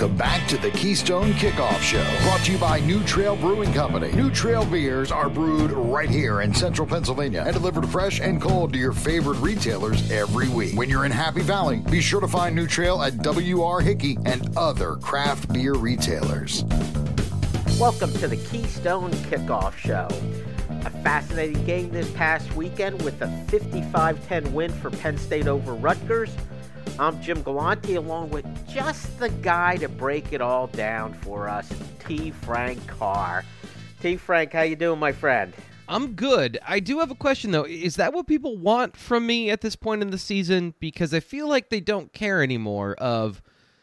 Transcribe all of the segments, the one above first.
Welcome back to the Keystone Kickoff Show, brought to you by New Trail Brewing Company. New Trail beers are brewed right here in central Pennsylvania and delivered fresh and cold to your favorite retailers every week. When you're in Happy Valley, be sure to find New Trail at WR Hickey and other craft beer retailers. Welcome to the Keystone Kickoff Show. A fascinating game this past weekend with a 55 10 win for Penn State over Rutgers. I'm Jim Galante, along with just the guy to break it all down for us, T. Frank Carr. T. Frank, how you doing, my friend? I'm good. I do have a question though. Is that what people want from me at this point in the season? Because I feel like they don't care anymore. Of,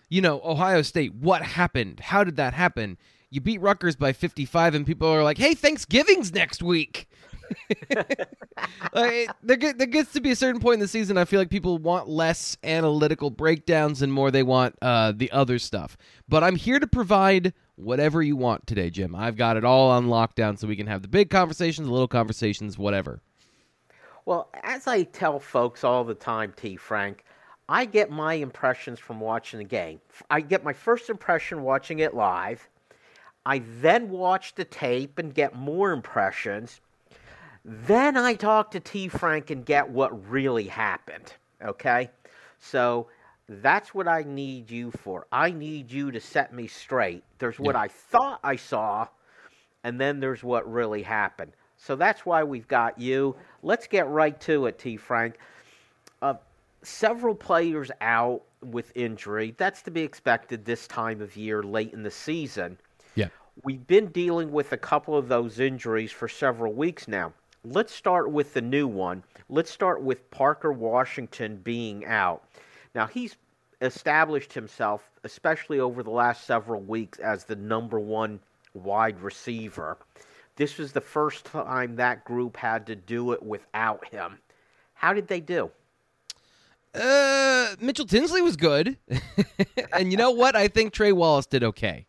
you know, Ohio State. What happened? How did that happen? You beat Rutgers by 55, and people are like, "Hey, Thanksgiving's next week." like, there, there gets to be a certain point in the season. I feel like people want less analytical breakdowns and more they want uh, the other stuff. But I'm here to provide whatever you want today, Jim. I've got it all on lockdown, so we can have the big conversations, the little conversations, whatever. Well, as I tell folks all the time, T. Frank, I get my impressions from watching the game. I get my first impression watching it live. I then watch the tape and get more impressions. Then I talk to T. Frank and get what really happened. Okay? So that's what I need you for. I need you to set me straight. There's what yeah. I thought I saw, and then there's what really happened. So that's why we've got you. Let's get right to it, T. Frank. Uh, several players out with injury. That's to be expected this time of year, late in the season. Yeah. We've been dealing with a couple of those injuries for several weeks now. Let's start with the new one. Let's start with Parker Washington being out. Now, he's established himself, especially over the last several weeks, as the number one wide receiver. This was the first time that group had to do it without him. How did they do? Uh, Mitchell Tinsley was good. and you know what? I think Trey Wallace did okay.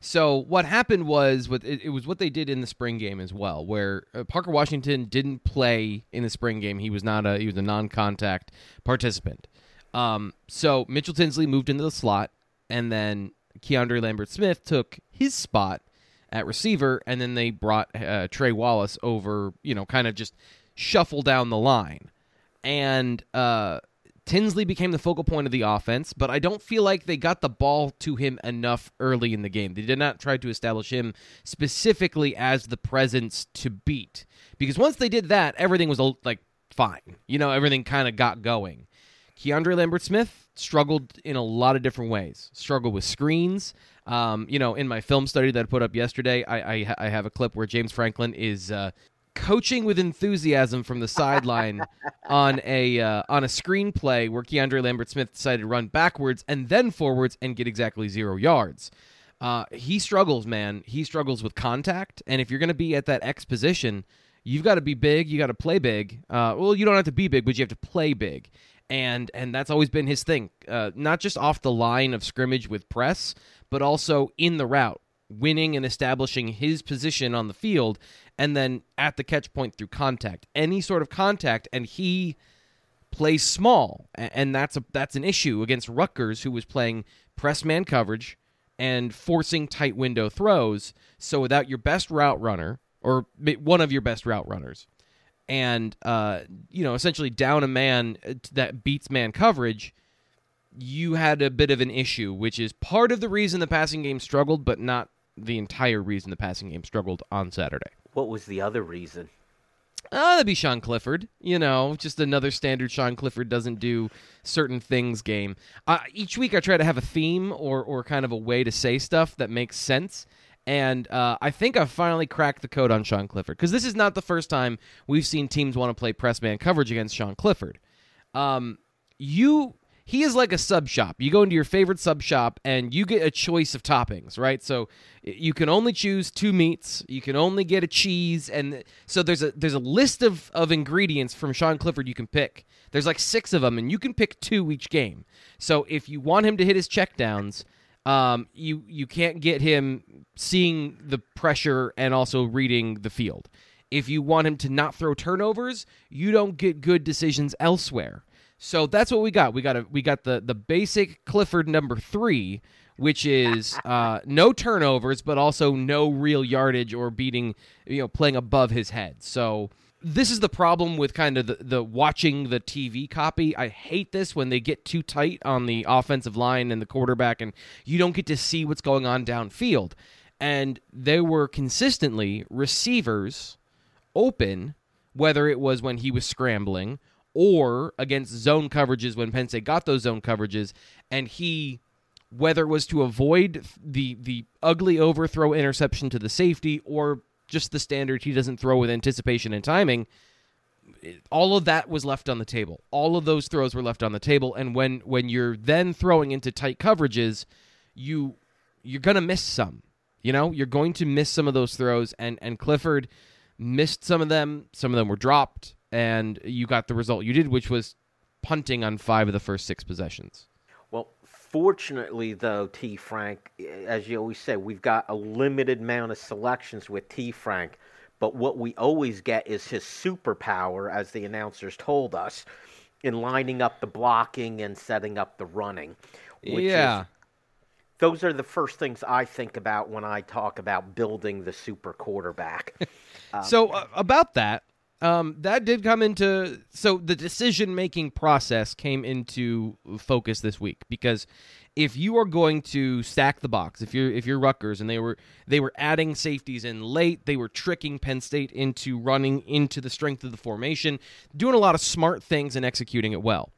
So what happened was with it, it, was what they did in the spring game as well, where uh, Parker Washington didn't play in the spring game. He was not a he was a non-contact participant. Um, so Mitchell Tinsley moved into the slot, and then Keandre Lambert Smith took his spot at receiver, and then they brought uh, Trey Wallace over. You know, kind of just shuffle down the line, and uh, Tinsley became the focal point of the offense, but I don't feel like they got the ball to him enough early in the game. They did not try to establish him specifically as the presence to beat. Because once they did that, everything was like fine. You know, everything kind of got going. Keandre Lambert Smith struggled in a lot of different ways. Struggled with screens. Um, you know, in my film study that I put up yesterday, I, I, I have a clip where James Franklin is uh, coaching with enthusiasm from the sideline on a uh, on a screenplay where Keandre Lambert Smith decided to run backwards and then forwards and get exactly zero yards. Uh, he struggles, man. He struggles with contact, and if you're going to be at that X position, you've got to be big. You got to play big. Uh, well, you don't have to be big, but you have to play big, and and that's always been his thing. Uh, not just off the line of scrimmage with press, but also in the route winning and establishing his position on the field and then at the catch point through contact any sort of contact and he plays small and that's a that's an issue against Rutgers who was playing press man coverage and forcing tight window throws so without your best route runner or one of your best route runners and uh, you know essentially down a man uh, that beats man coverage you had a bit of an issue which is part of the reason the passing game struggled but not the entire reason the passing game struggled on Saturday. What was the other reason? Uh, that'd be Sean Clifford. You know, just another standard Sean Clifford doesn't do certain things game. Uh, each week I try to have a theme or, or kind of a way to say stuff that makes sense. And uh, I think I've finally cracked the code on Sean Clifford because this is not the first time we've seen teams want to play press man coverage against Sean Clifford. Um, you he is like a sub shop. You go into your favorite sub shop and you get a choice of toppings, right? So you can only choose two meats. You can only get a cheese, and so there's a there's a list of of ingredients from Sean Clifford you can pick. There's like six of them, and you can pick two each game. So if you want him to hit his checkdowns, um, you you can't get him seeing the pressure and also reading the field. If you want him to not throw turnovers, you don't get good decisions elsewhere. So that's what we got. We got a we got the the basic Clifford number three, which is uh, no turnovers, but also no real yardage or beating, you know, playing above his head. So this is the problem with kind of the, the watching the TV copy. I hate this when they get too tight on the offensive line and the quarterback, and you don't get to see what's going on downfield. And there were consistently receivers open, whether it was when he was scrambling or against zone coverages when Penn State got those zone coverages, and he whether it was to avoid the the ugly overthrow interception to the safety or just the standard he doesn't throw with anticipation and timing all of that was left on the table. All of those throws were left on the table and when when you're then throwing into tight coverages you you're going to miss some you know? You're going to miss some of those throws and and Clifford missed some of them. Some of them were dropped and you got the result you did which was punting on 5 of the first 6 possessions well Fortunately, though, T. Frank, as you always say, we've got a limited amount of selections with T. Frank, but what we always get is his superpower, as the announcers told us, in lining up the blocking and setting up the running. yeah. Is, those are the first things I think about when I talk about building the super quarterback. um, so, uh, about that, um, that did come into so the decision making process came into focus this week because if you are going to stack the box, if you're if you're Rutgers and they were they were adding safeties in late, they were tricking Penn State into running into the strength of the formation, doing a lot of smart things and executing it well.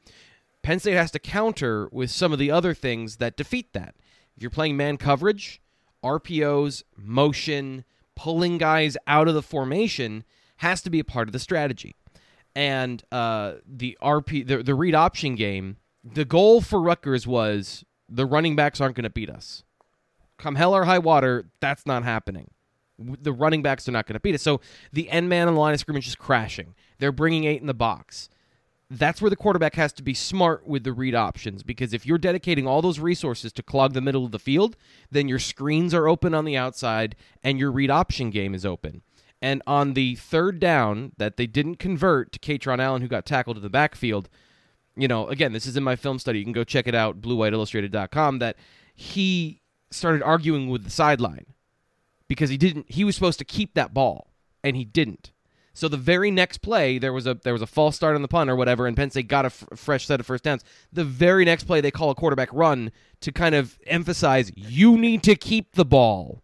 Penn State has to counter with some of the other things that defeat that. If you're playing man coverage, RPOs, motion, pulling guys out of the formation, has to be a part of the strategy. And uh, the RP, the, the read option game, the goal for Rutgers was the running backs aren't going to beat us. Come hell or high water, that's not happening. The running backs are not going to beat us. So the end man on the line of scrimmage is crashing. They're bringing eight in the box. That's where the quarterback has to be smart with the read options because if you're dedicating all those resources to clog the middle of the field, then your screens are open on the outside and your read option game is open. And on the third down that they didn't convert to Kaytron Allen, who got tackled in the backfield, you know, again, this is in my film study. You can go check it out, bluewhiteillustrated.com, that he started arguing with the sideline because he didn't he was supposed to keep that ball and he didn't. So the very next play, there was a there was a false start on the punt or whatever, and Penn State got a f- fresh set of first downs. The very next play, they call a quarterback run to kind of emphasize you need to keep the ball,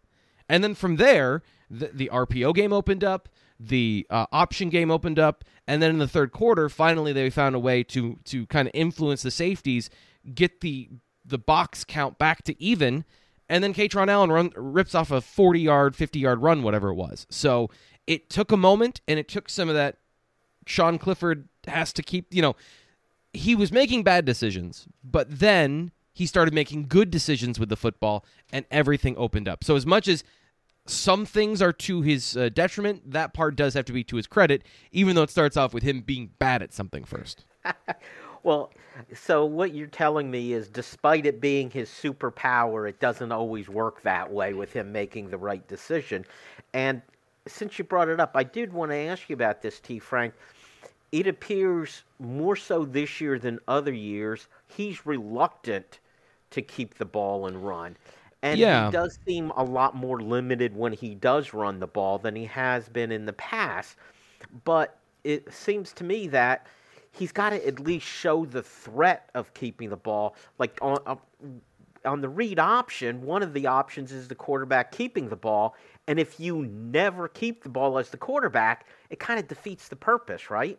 and then from there, the, the RPO game opened up, the uh, option game opened up, and then in the third quarter, finally they found a way to to kind of influence the safeties, get the the box count back to even, and then Kaytron Allen run, rips off a 40 yard, 50 yard run, whatever it was. So it took a moment, and it took some of that. Sean Clifford has to keep, you know, he was making bad decisions, but then he started making good decisions with the football, and everything opened up. So as much as some things are to his uh, detriment. That part does have to be to his credit, even though it starts off with him being bad at something first. well, so what you're telling me is despite it being his superpower, it doesn't always work that way with him making the right decision. And since you brought it up, I did want to ask you about this, T. Frank. It appears more so this year than other years, he's reluctant to keep the ball and run. And yeah. he does seem a lot more limited when he does run the ball than he has been in the past. But it seems to me that he's got to at least show the threat of keeping the ball. Like on uh, on the read option, one of the options is the quarterback keeping the ball, and if you never keep the ball as the quarterback, it kind of defeats the purpose, right?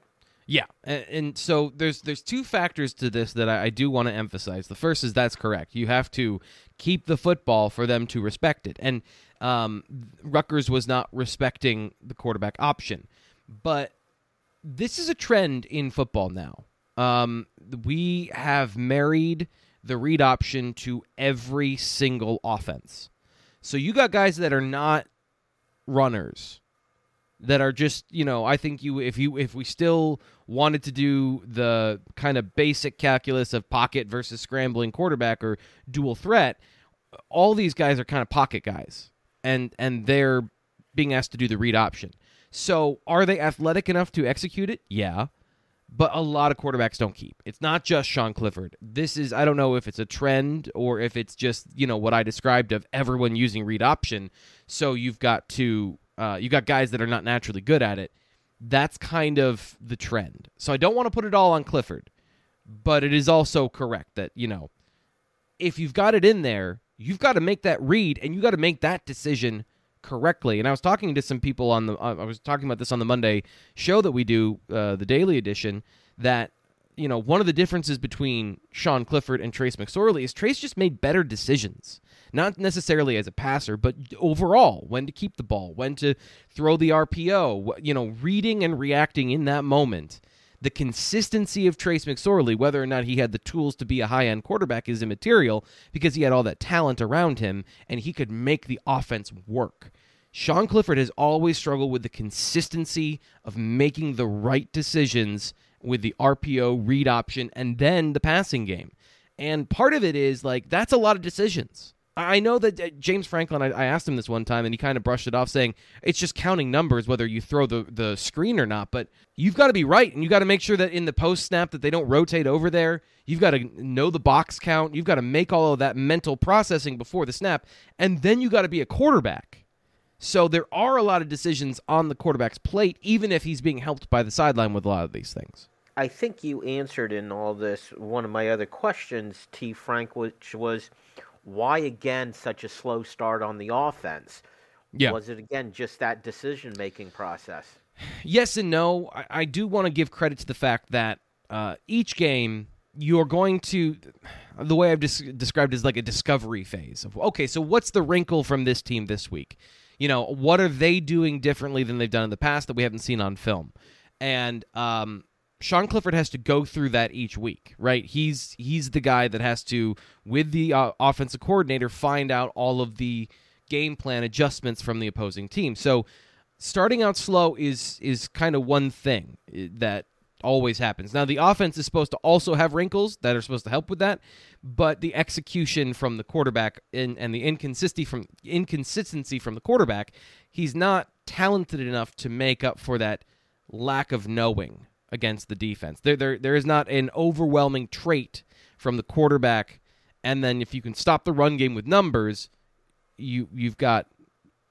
Yeah, and, and, so there's there's two factors to this that I, I do want to emphasize. The first is that's correct. You have to keep the football for them to respect it, and um, Rutgers was not respecting the quarterback option. But this is a trend in football now. Um, we have married the read option to every single offense. So you got guys that are not runners that are just you know i think you if you if we still wanted to do the kind of basic calculus of pocket versus scrambling quarterback or dual threat all these guys are kind of pocket guys and and they're being asked to do the read option so are they athletic enough to execute it yeah but a lot of quarterbacks don't keep. It's not just Sean Clifford. This is I don't know if it's a trend or if it's just you know what I described of everyone using read option. So you've got to uh, you got guys that are not naturally good at it. That's kind of the trend. So I don't want to put it all on Clifford, but it is also correct that you know if you've got it in there, you've got to make that read and you got to make that decision correctly. And I was talking to some people on the uh, I was talking about this on the Monday show that we do, uh, the daily edition, that you know one of the differences between Sean Clifford and Trace McSorley is Trace just made better decisions. Not necessarily as a passer, but overall, when to keep the ball, when to throw the RPO, you know, reading and reacting in that moment the consistency of Trace McSorley, whether or not he had the tools to be a high end quarterback, is immaterial because he had all that talent around him and he could make the offense work. Sean Clifford has always struggled with the consistency of making the right decisions with the RPO read option and then the passing game. And part of it is like that's a lot of decisions. I know that uh, James Franklin, I, asked him this one time and he kind of brushed it off saying it's just counting numbers whether you throw the, the screen or not. But you've got to be right and you got to make sure that in the post snap that they don't rotate over there. You've got to know the box count. You've got to make all of that mental processing before the snap. And then you got to be a quarterback. So there are a lot of decisions on the quarterback's plate, even if he's being helped by the sideline with a lot of these things. I think you answered in all this one of my other questions, T. Frank, which was why again such a slow start on the offense? Yeah. Was it again just that decision making process? Yes and no. I, I do want to give credit to the fact that uh, each game you're going to the way I've des- described is like a discovery phase of okay, so what's the wrinkle from this team this week? You know, what are they doing differently than they've done in the past that we haven't seen on film? And um, Sean Clifford has to go through that each week, right? He's he's the guy that has to, with the uh, offensive coordinator, find out all of the game plan adjustments from the opposing team. So, starting out slow is is kind of one thing eh, that always happens. Now, the offense is supposed to also have wrinkles that are supposed to help with that, but the execution from the quarterback and, and the inconsistency from inconsistency from the quarterback, he's not talented enough to make up for that lack of knowing against the defense. There, there, there is not an overwhelming trait from the quarterback, and then if you can stop the run game with numbers, you you've got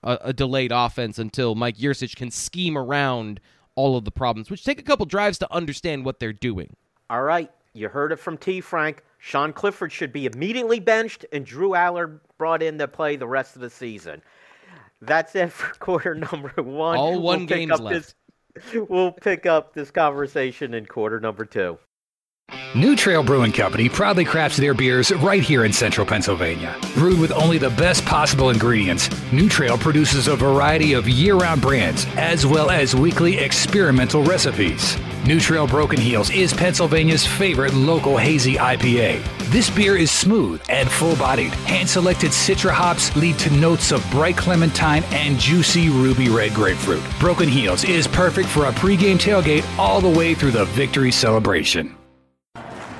a, a delayed offense until Mike Yurcich can scheme around all of the problems, which take a couple drives to understand what they're doing. All right, you heard it from T. Frank. Sean Clifford should be immediately benched, and Drew Allar brought in to play the rest of the season. That's it for quarter number one. All one we'll games left. This, we'll pick up this conversation in quarter number two. New Trail Brewing Company proudly crafts their beers right here in central Pennsylvania. Brewed with only the best possible ingredients, New Trail produces a variety of year round brands as well as weekly experimental recipes. New Trail Broken Heels is Pennsylvania's favorite local hazy IPA. This beer is smooth and full bodied. Hand selected citra hops lead to notes of bright clementine and juicy ruby red grapefruit. Broken Heels is perfect for a pregame tailgate all the way through the victory celebration.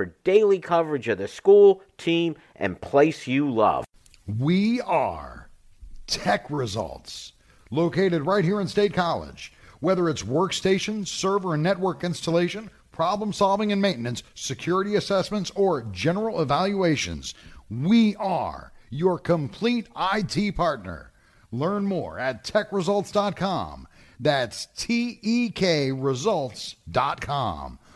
for daily coverage of the school, team, and place you love. We are Tek Results, located right here in State College. Whether it's workstation, server, and network installation, problem solving and maintenance, security assessments, or general evaluations, we are your complete IT partner. Learn more at tekresults.com. That's T E K results.com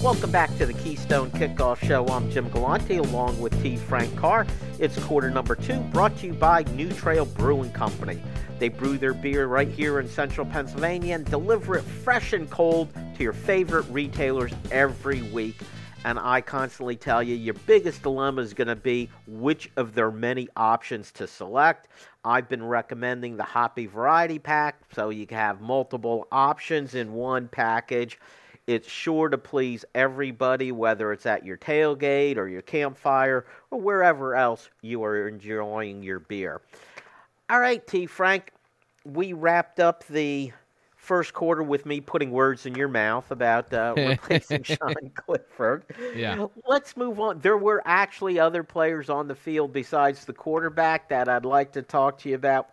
Welcome back to the Keystone Kickoff Show. I'm Jim Galante along with T. Frank Carr. It's quarter number two, brought to you by New Trail Brewing Company. They brew their beer right here in central Pennsylvania and deliver it fresh and cold to your favorite retailers every week. And I constantly tell you, your biggest dilemma is going to be which of their many options to select. I've been recommending the Hoppy Variety Pack, so you can have multiple options in one package. It's sure to please everybody, whether it's at your tailgate or your campfire or wherever else you are enjoying your beer. All right, T. Frank, we wrapped up the first quarter with me putting words in your mouth about uh, replacing Sean Clifford. Yeah. Let's move on. There were actually other players on the field besides the quarterback that I'd like to talk to you about.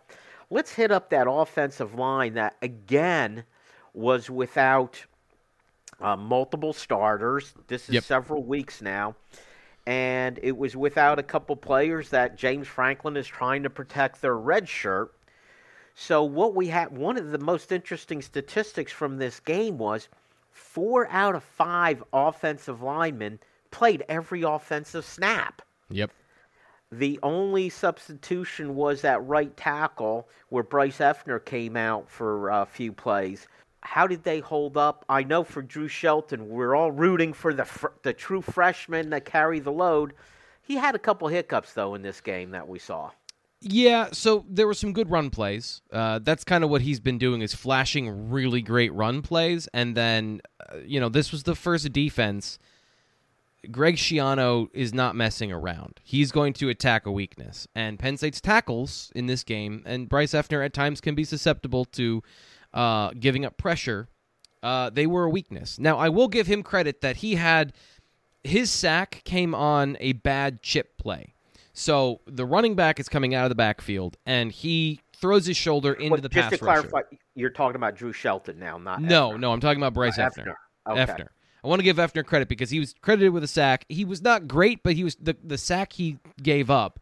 Let's hit up that offensive line that, again, was without uh, multiple starters. This is Yep. several weeks now. And it was without a couple players that James Franklin is trying to protect their red shirt. So what we had one of the most interesting statistics from this game was four out of five offensive linemen played every offensive snap. Yep. The only substitution was at right tackle where Bryce Effner came out for a few plays. How did they hold up? I know for Drew Shelton, we're all rooting for the fr- the true freshman that carry the load. He had a couple hiccups though in this game that we saw. Yeah, so there were some good run plays. Uh, that's kind of what he's been doing is flashing really great run plays, and then uh, you know this was the first defense. Greg Schiano is not messing around. He's going to attack a weakness, and Penn State's tackles in this game, and Bryce Effner at times can be susceptible to uh, giving up pressure. Uh, they were a weakness. Now I will give him credit that he had his sack came on a bad chip play. So the running back is coming out of the backfield and he throws his shoulder into But the just pass to rusher. clarify, you're talking about Drew Shelton now, not No, Effner. no, I'm talking about Bryce Uh, Effner. Okay. Effner. I want to give Effner credit because he was credited with a sack. He was not great, but he was the the sack he gave up.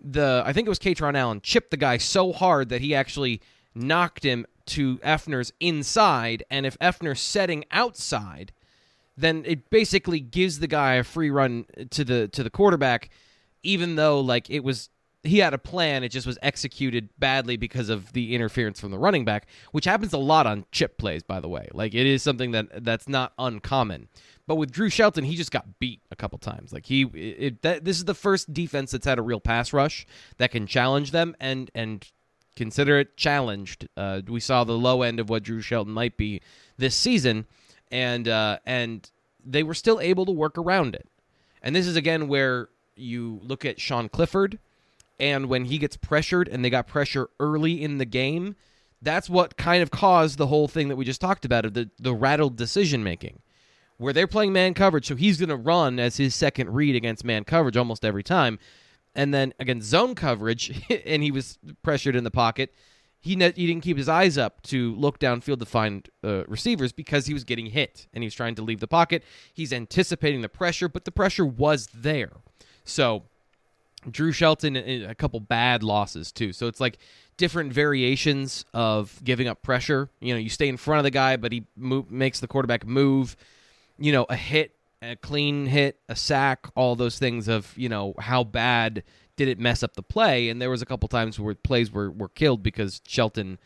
The I think it was Kaytron Allen chipped the guy so hard that he actually knocked him to Effner's inside, and if Effner's setting outside, then it basically gives the guy a free run to the to the quarterback, even though like it was he had a plan, it just was executed badly because of the interference from the running back, which happens a lot on chip plays, by the way. Like it is something that that's not uncommon. But with Drew Shelton, he just got beat a couple times. Like he, it, that, this is the first defense that's had a real pass rush that can challenge them and and consider it challenged. Uh, we saw the low end of what Drew Shelton might be this season, and uh, and they were still able to work around it. And this is again where you look at Sean Clifford, and when he gets pressured, and they got pressure early in the game, that's what kind of caused the whole thing that we just talked about of the the rattled decision making. Where they're playing man coverage, so he's going to run as his second read against man coverage almost every time and then again zone coverage, and he was pressured in the pocket. He ne- he didn't keep his eyes up to look downfield to find uh, receivers because he was getting hit and he was trying to leave the pocket. He's anticipating the pressure, but the pressure was there. So Drew Shelton uh, a couple bad losses too. So it's like different variations of giving up pressure. You know, you stay in front of the guy, but he makes the quarterback move. You know, a hit, a clean hit, a sack, all those things of you know how bad did it mess up the play. And there was a couple times where plays were were killed because Shelton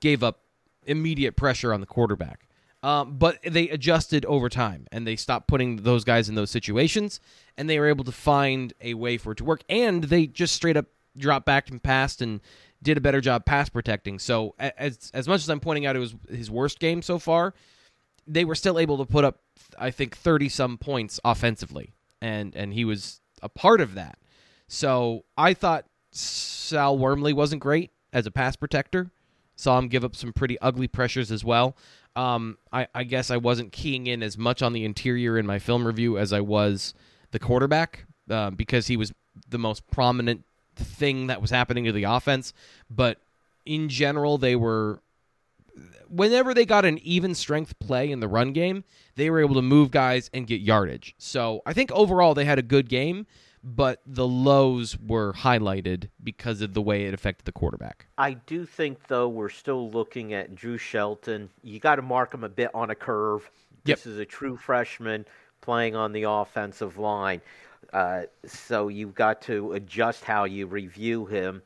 gave up immediate pressure on the quarterback. Um, but they adjusted over time and they stopped putting those guys in those situations and they were able to find a way for it to work. And they just straight up dropped back and passed and did a better job pass protecting. So as as much as I'm pointing out it was his worst game so far, they were still able to put up I think 30 some points offensively and and he was a part of that. So I thought Sal Wormley wasn't great as a pass protector. Saw him give up some pretty ugly pressures as well. Um, I, I guess I wasn't keying in as much on the interior in my film review as I was the quarterback uh, because he was the most prominent thing that was happening to the offense, but in general, they were whenever they got an even strength play in the run game, they were able to move guys and get yardage. So I think overall they had a good game, but the lows were highlighted because of the way it affected the quarterback. I do think, though, we're still looking at Drew Shelton. You got to mark him a bit on a curve. Yep. This is a true freshman playing on the offensive line. Uh, so you've got to adjust how you review him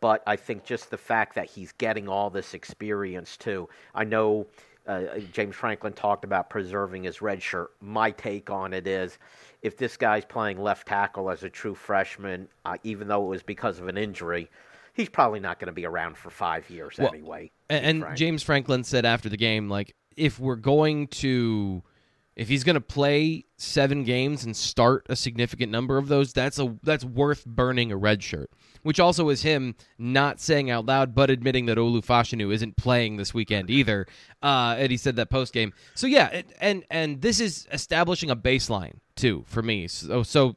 but I think just the fact that he's getting all this experience too. I know uh, James Franklin talked about preserving his red shirt. My take on it is if this guy's playing left tackle as a true freshman, uh, even though it was because of an injury, he's probably not going to be around for five years well, anyway. And, and Frank. James Franklin said after the game, like, if we're going to if he's going to play seven games and start a significant number of those, that's a that's worth burning a red shirt. Which also is him not saying out loud, but admitting that Olu Fashanu isn't playing this weekend either. Uh, and he said that post game. So yeah, it, and and this is establishing a baseline too for me. So so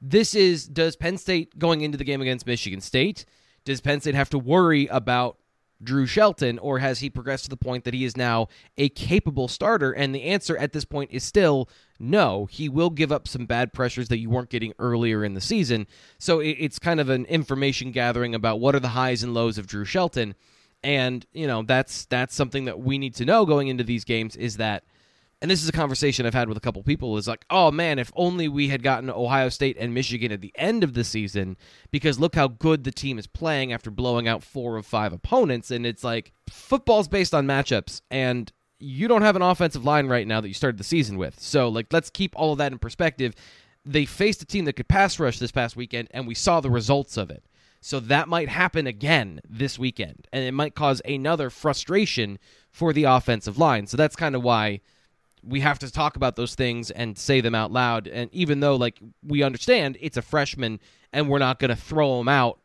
this is does Penn State going into the game against Michigan State? Does Penn State have to worry about Drew Shelton, or has he progressed to the point that he is now a capable starter? And the answer at this point is still no. He will give up some bad pressures that you weren't getting earlier in the season. So it's kind of an information gathering about what are the highs and lows of Drew Shelton. And, you know, that's that's something that we need to know going into these games is that and this is a conversation I've had with a couple people is like, oh man, if only we had gotten Ohio State and Michigan at the end of the season, because look how good the team is playing after blowing out four of five opponents. And it's like, football's based on matchups, and you don't have an offensive line right now that you started the season with. So, like, let's keep all of that in perspective. They faced a team that could pass rush this past weekend, and we saw the results of it. So that might happen again this weekend, and it might cause another frustration for the offensive line. So that's kind of why we have to talk about those things and say them out loud. And even though, like, we understand it's a freshman and we're not going to throw him out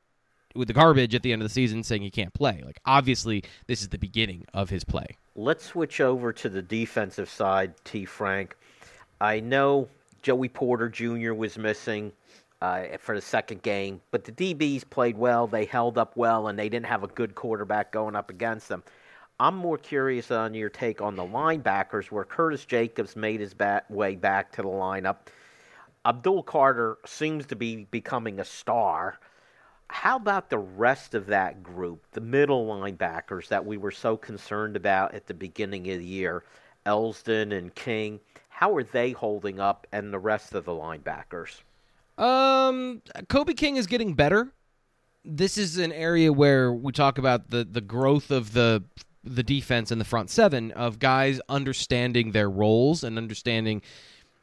with the garbage at the end of the season saying he can't play. Like, obviously, this is the beginning of his play. Let's switch over to the defensive side, T. Frank. I know Joey Porter Jr. was missing uh, for the second game, but the DBs played well. They held up well, and they didn't have a good quarterback going up against them. I'm more curious on your take on the linebackers, where Curtis Jacobs made his back, way back to the lineup. Abdul Carter seems to be becoming a star. How about the rest of that group, the middle linebackers that we were so concerned about at the beginning of the year, Elsdon and King? How are they holding up, and the rest of the linebackers? Um, Kobe King is getting better. This is an area where we talk about the the growth of the the defense and the front seven of guys understanding their roles and understanding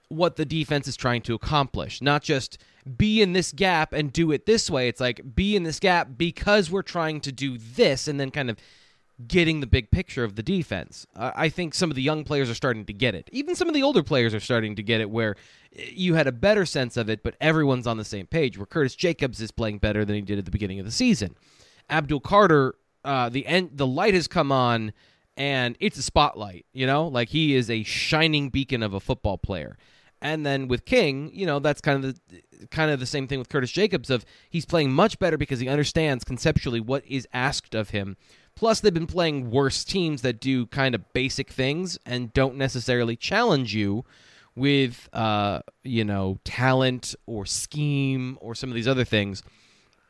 what the defense is trying to accomplish. Not just be in this gap and do it this way. It's like be in this gap because we're trying to do this and then kind of getting the big picture of the defense. I think some of the young players are starting to get it. Even some of the older players are starting to get it where eh, you had a better sense of it, but everyone's on the same page. Where Curtis Jacobs is playing better than he did at the beginning of the season. Abdul Carter uh, the end the light has come on and it's a spotlight you know? Like he is a shining beacon of a football player. And then with king you know that's kind of the kind of the same thing with curtis jacobs of he's playing much better because he understands conceptually what is asked of him. Plus they've been playing worse teams that do kind of basic things and don't necessarily challenge you with uh you know talent or scheme or some of these other things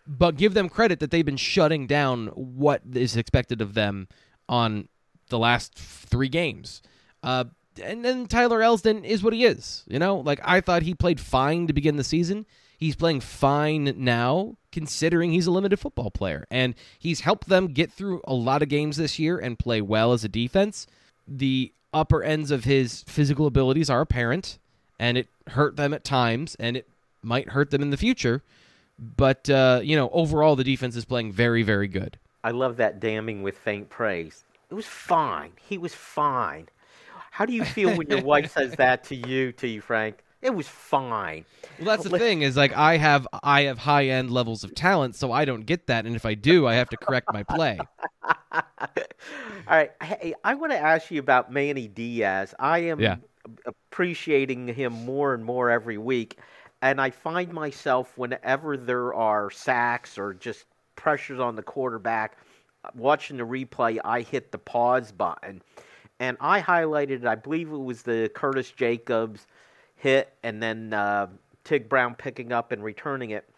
but give them credit that they've been shutting down what is expected of them on the last three games. Uh, and then Tyler Elsdon is what he is. You know, like I thought he played fine to begin the season. He's playing fine now, considering he's a limited football player. And he's helped them get through a lot of games this year and play well as a defense. The upper ends of his physical abilities are apparent, and it hurt them at times, and it might hurt them in the future. But uh, you know, overall, the defense is playing very, very good. I love that damning with faint praise. It was fine. He was fine. How do you feel when your wife says that to you, to you, Frank? It was fine. Well, that's the thing is like I have I have high end levels of talent, so I don't get that, and if I do, I have to correct my play. All right, hey, I want to ask you about Manny Diaz. I am yeah. appreciating him more and more every week and I find myself whenever there are sacks or just pressures on the quarterback, watching the replay, I hit the pause button. And I highlighted, I believe it was the Curtis Jacobs hit and then uh, Tig Brown picking up and returning it.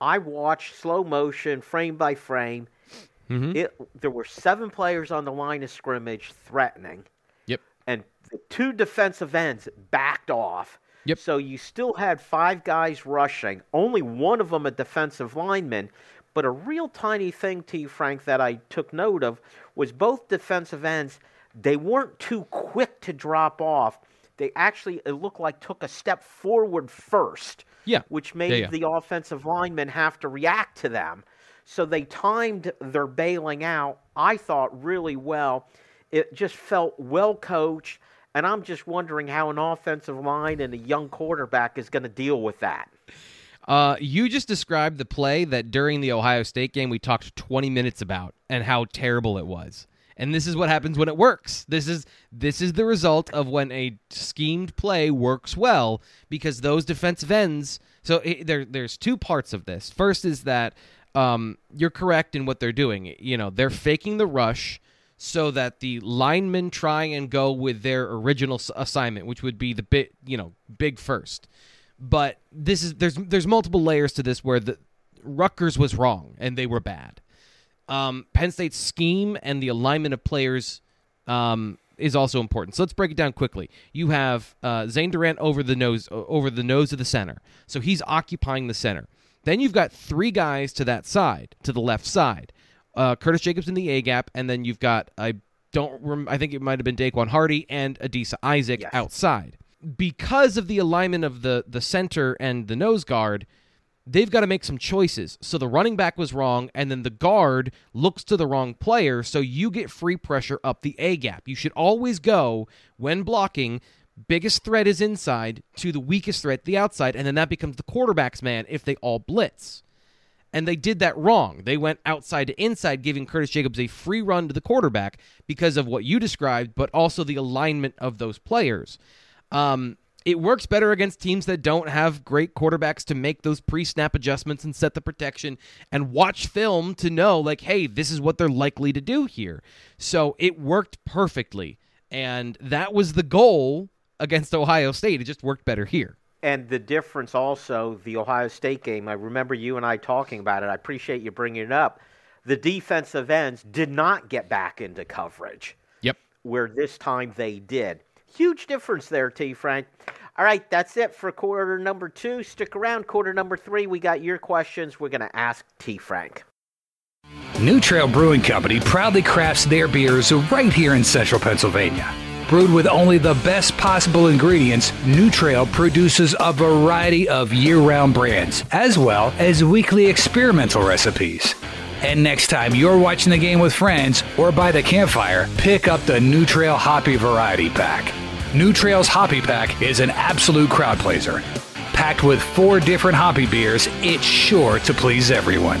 I watched slow motion, frame by frame. Mm-hmm. It, there were seven players on the line of scrimmage threatening. Yep. And two defensive ends backed off. Yep. So you still had five guys rushing, only one of them a defensive lineman. But a real tiny thing to you, Frank, that I took note of was both defensive ends, they weren't too quick to drop off. They actually, it looked like, took a step forward first. Yeah. Which made yeah, yeah. the offensive linemen have to react to them. So they timed their bailing out, I thought, really well. It just felt well coached. And I'm just wondering how an offensive line and a young quarterback is going to deal with that. Uh, you just described the play that during the Ohio State game we talked 20 minutes about and how terrible it was. And this is what happens when it works. This is this is the result of when a schemed play works well because those defensive ends. So it, there there's two parts of this. First is that um, you're correct in what they're doing. You know they're faking the rush so that the linemen try and go with their original assignment, which would be the bit you know big first but this is there's there's multiple layers to this where the Rutgers was wrong and they were bad. Um, Penn State's scheme and the alignment of players um, is also important. So let's break it down quickly. You have uh, Zane Durant over the nose over the nose of the center, so he's occupying the center. Then you've got three guys to that side, to the left side. Uh, Curtis Jacobs in the A gap, and then you've got I don't rem- I think it might have been Daequan Hardy and Adisa Isaac yes. outside because of the alignment of the the center and the nose guard, they've got to make some choices. So the running back was wrong, and then the guard looks to the wrong player, so you get free pressure up the A gap. You should always go when blocking. Biggest threat is inside to the weakest threat, the outside, and then that becomes the quarterback's man if they all blitz. And they did that wrong. They went outside to inside, giving Curtis Jacobs a free run to the quarterback because of what you described, but also the alignment of those players. Um, it works better against teams that don't have great quarterbacks to make those pre-snap adjustments and set the protection and watch film to know like hey this is what they're likely to do here so it worked perfectly and that was the goal against ohio state it just worked better here and the difference also the ohio state game i remember you and i talking about it i appreciate you bringing it up the defensive ends did not get back into coverage yep where this time they did Huge difference there, T. Frank. All right, that's it for quarter number two. Stick around, quarter number three. We got your questions. We're going to ask T. Frank. New Trail Brewing Company proudly crafts their beers right here in central Pennsylvania. Brewed with only the best possible ingredients, New Trail produces a variety of year round brands, as well as weekly experimental recipes. And next time you're watching the game with friends or by the campfire, pick up the New Trail Hoppy Variety Pack. New Trail's Hoppy Pack is an absolute crowd pleaser. Packed with four different hoppy beers, it's sure to please everyone.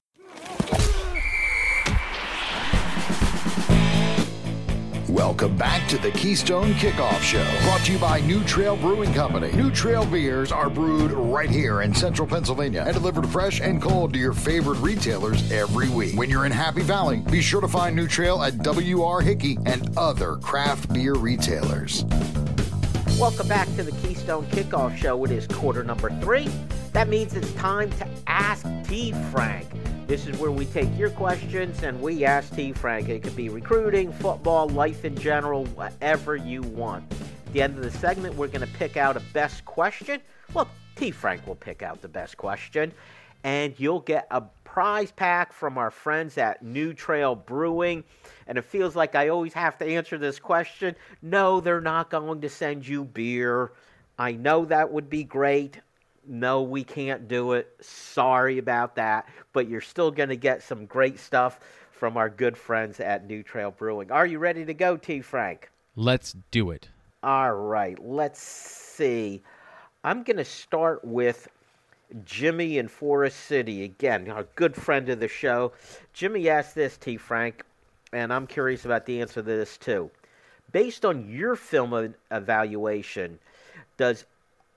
Welcome back to the Keystone Kickoff Show, brought to you by New Trail Brewing Company. New Trail beers are brewed right here in central Pennsylvania and delivered fresh and cold to your favorite retailers every week. When you're in Happy Valley, be sure to find New Trail at W.R. Hickey and other craft beer retailers. Welcome back to the Keystone Kickoff Show. It is quarter number three. That means it's time to ask T. Frank. This is where we take your questions and we ask T. Frank. It could be recruiting, football, life in general, whatever you want. At the end of the segment, we're going to pick out a best question. Well, T. Frank will pick out the best question, and you'll get a prize pack from our friends at New Trail Brewing. And it feels like I always have to answer this question. No, they're not going to send you beer. I know that would be great no, we can't do it. Sorry about that. But you're still going to get some great stuff from our good friends at New Trail Brewing. Are you ready to go, T. Frank? Let's do it. All right. Let's see. I'm going to start with Jimmy in Forest City. Again, a good friend of the show. Jimmy asked this, T. Frank, and I'm curious about the answer to this too. Based on your film evaluation, does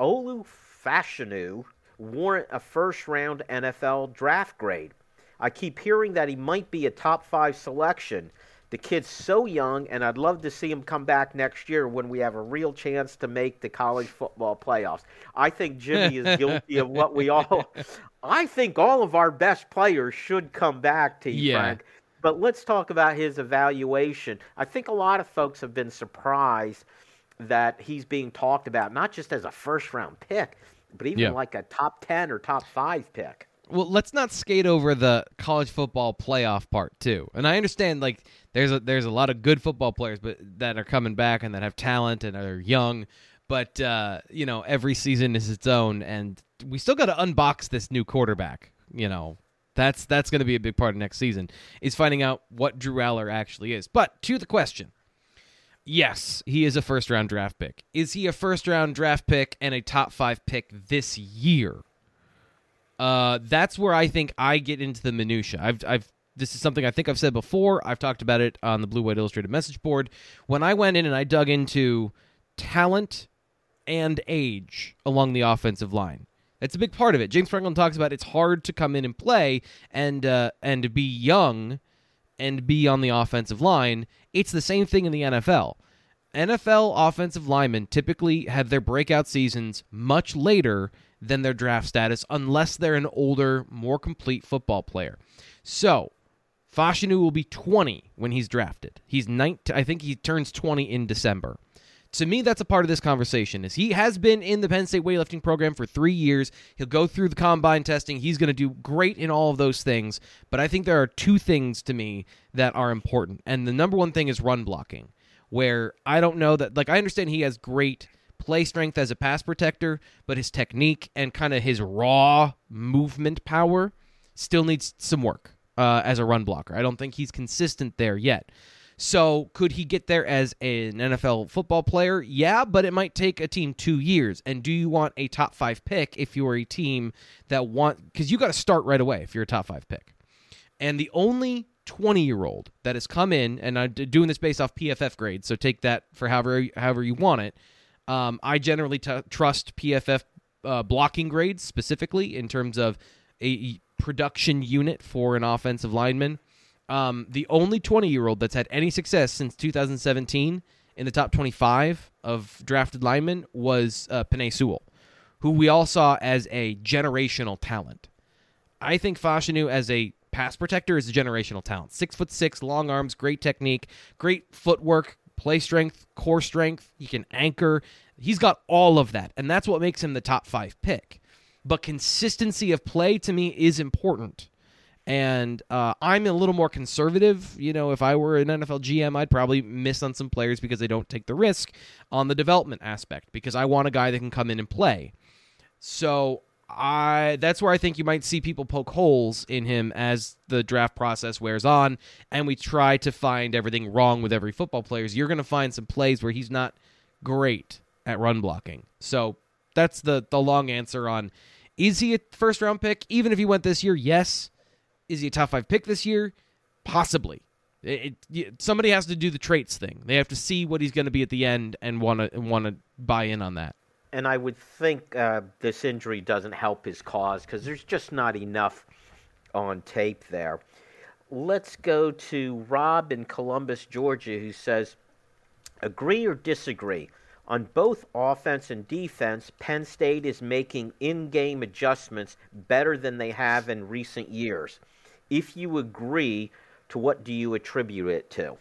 Olu Fashanu warrant a first round NFL draft grade. I keep hearing that he might be a top five selection. The kid's so young, and I'd love to see him come back next year when we have a real chance to make the college football playoffs. I think Jimmy is guilty of what we all. I think all of our best players should come back to you, yeah. Frank. But let's talk about his evaluation. I think a lot of folks have been surprised that he's being talked about, not just as a first round pick, but even yeah. like a top 10 or top 5 pick. Well, let's not skate over the college football playoff part too. And I understand like there's a there's a lot of good football players but that are coming back and that have talent and are young, but uh, you know, every season is its own and we still got to unbox this new quarterback, you know. That's that's going to be a big part of next season is finding out what Drew Allar actually is. But to the question. Yes, he is a first round draft pick. Is he a first round draft pick and a top five pick this year? Uh, that's where I think I get into the minutia. I've, I've, this is something I think I've said before. I've talked about it on the Blue White Illustrated message board. When I went in and I dug into talent and age along the offensive line, it's a big part of it. James Franklin talks about it's hard to come in and play and uh, and be young and be on the offensive line. It's the same thing in the NFL. NFL offensive linemen typically have their breakout seasons much later than their draft status unless they're an older, more complete football player. So, Fashanu will be 20 when he's drafted. He's 19, I think he turns 20 in December to me, that's a part of this conversation. Is he has been in the Penn State weightlifting program for three years. He'll go through the combine testing. He's going to do great in all of those things. But I think there are two things to me that are important, and the number one thing is run blocking. Where I don't know that, like, I understand he has great play strength as a pass protector, but his technique and kind of his raw movement power still needs some work uh, as a run blocker. I don't think he's consistent there yet. So could he get there as an NFL football player? Yeah, but it might take a team two years. And do you want a top five pick if you're a team that want because you got to start right away if you're a top five pick. And the only 20 year old that has come in, and I'm doing this based off PFF grades, so take that for however however you want it. Um, I generally t- trust PFF uh, blocking grades specifically in terms of a production unit for an offensive lineman. Um, the only 20 year old that's had any success since 2017 in the top 25 of drafted linemen was uh, Penei Sewell, who we all saw as a generational talent. I think Fashanu as a pass protector is a generational talent. Six foot six, long arms, great technique, great footwork, play strength, core strength. He can anchor. He's got all of that, and that's what makes him the top five pick. But consistency of play to me is important. And uh, I'm a little more conservative. You know, if I were an NFL GM, I'd probably miss on some players because they don't take the risk on the development aspect because I want a guy that can come in and play. So I that's where I think you might see people poke holes in him as the draft process wears on and we try to find everything wrong with every football player. You're going to find some plays where he's not great at run blocking. So that's the the long answer on is he a first round pick? Even if he went this year, yes. Is he a top five pick this year? Possibly. It, it, somebody has to do the traits thing. They have to see what he's going to be at the end and want to want to buy in on that. And I would think uh, this injury doesn't help his cause because there's just not enough on tape there. Let's go to Rob in Columbus, Georgia, who says, "Agree or disagree?" On both offense and defense, Penn State is making in game adjustments better than they have in recent years. If you agree, to what do you attribute it to?